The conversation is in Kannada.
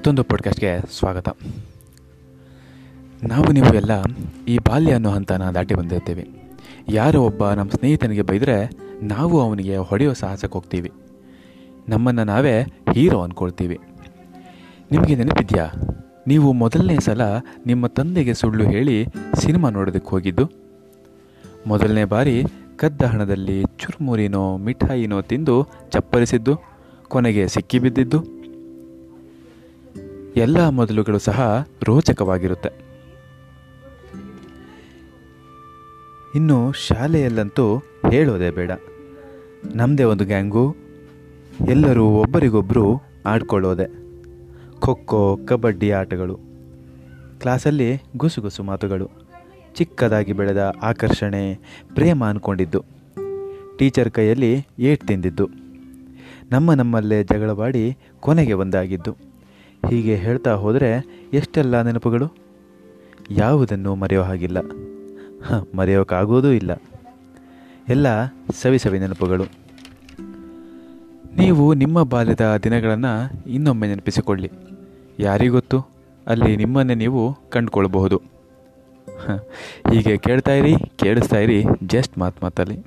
ಮತ್ತೊಂದು ಪಾಡ್ಕಾಸ್ಟ್ಗೆ ಸ್ವಾಗತ. ನಾವು ನೀವು ಎಲ್ಲ ಈ ಬಾಲ್ಯ ಅನ್ನೋ ಹಂತನ ದಾಟಿ ಬಂದಿರ್ತೀವಿ. ಯಾರೋ ಒಬ್ಬ ನಮ್ಮ ಸ್ನೇಹಿತನಿಗೆ ಬೈದರೆ ನಾವು ಅವನಿಗೆ ಹೊಡೆಯೋ ಸಾಹಸಕ್ಕೆ ಹೋಗ್ತೀವಿ. ನಮ್ಮನ್ನು ನಾವೇ ಹೀರೋ ಅಂದ್ಕೊಳ್ತೀವಿ ನಿಮಗೆ ನೆನಪಿದೆಯಾ? ನೀವು ಮೊದಲನೇ ಸಲ ನಿಮ್ಮ ತಂದೆಗೆ ಸುಳ್ಳು ಹೇಳಿ ಸಿನಿಮಾ ನೋಡೋದಕ್ಕೆ ಹೋಗಿದ್ದು? ಮೊದಲನೇ ಬಾರಿ ಕದ್ದ ಹಣದಲ್ಲಿ ಚುರುಮುರಿನೋ, ಮಿಠಾಯಿನೋ ತಿಂದು ಚಪ್ಪರಿಸಿದ್ದು, ಕೊನೆಗೆ ಸಿಕ್ಕಿಬಿದ್ದಿದ್ದು ಎಲ್ಲ ಮೊದಲುಗಳು ಸಹ ರೋಚಕವಾಗಿರುತ್ತೆ. ಇನ್ನು ಶಾಲೆಯಲ್ಲಂತೂ ಹೇಳೋದೇ ಬೇಡ. ನಮ್ಮದೇ ಒಂದು ಗ್ಯಾಂಗು, ಎಲ್ಲರೂ ಒಬ್ಬರಿಗೊಬ್ಬರು ಆಡ್ಕೊಳ್ಳೋದೆ. ಖೋಖೋ, ಕಬಡ್ಡಿ ಆಟಗಳು. ಕ್ಲಾಸಲ್ಲಿ ಗುಸುಗುಸು ಮಾತುಗಳು. ಚಿಕ್ಕದಾಗಿ ಬೆಳೆದ ಆಕರ್ಷಣೆ, ಪ್ರೇಮ ಅಂದ್ಕೊಂಡಿದ್ದು ಟೀಚರ್ ಕೈಯಲ್ಲಿ ಏಟ್ ತಿಂದಿದ್ದು. ನಮ್ಮ ನಮ್ಮಲ್ಲೇ ಜಗಳವಾಡಿ ಕೊನೆಗೆ ಒಂದಾಗಿದ್ದು. ಹೀಗೆ ಹೇಳ್ತಾ ಹೋದರೆ ಎಷ್ಟೆಲ್ಲ ನೆನಪುಗಳು? ಯಾವುದನ್ನು ಮರೆಯೋ ಹಾಗಿಲ್ಲ. ಮರೆಯೋಕ್ಕಾಗೋದೂ ಇಲ್ಲ. ಎಲ್ಲ ಸವಿ ಸವಿ ನೆನಪುಗಳು. ನೀವು ನಿಮ್ಮ ಬಾಲ್ಯದ ದಿನಗಳನ್ನು ಇನ್ನೊಮ್ಮೆ ನೆನಪಿಸಿಕೊಳ್ಳಿ. ಯಾರಿಗೊತ್ತು? ಅಲ್ಲಿ ನಿಮ್ಮನ್ನೇ ನೀವು ಕಂಡುಕೊಳ್ಬಹುದು. ಹೀಗೆ ಕೇಳ್ತಾ ಇರಿ, ಕೇಳಿಸ್ತಾ ಇರಿ, ಜಸ್ಟ್ ಮಾತು ಮಾತಲ್ಲಿ.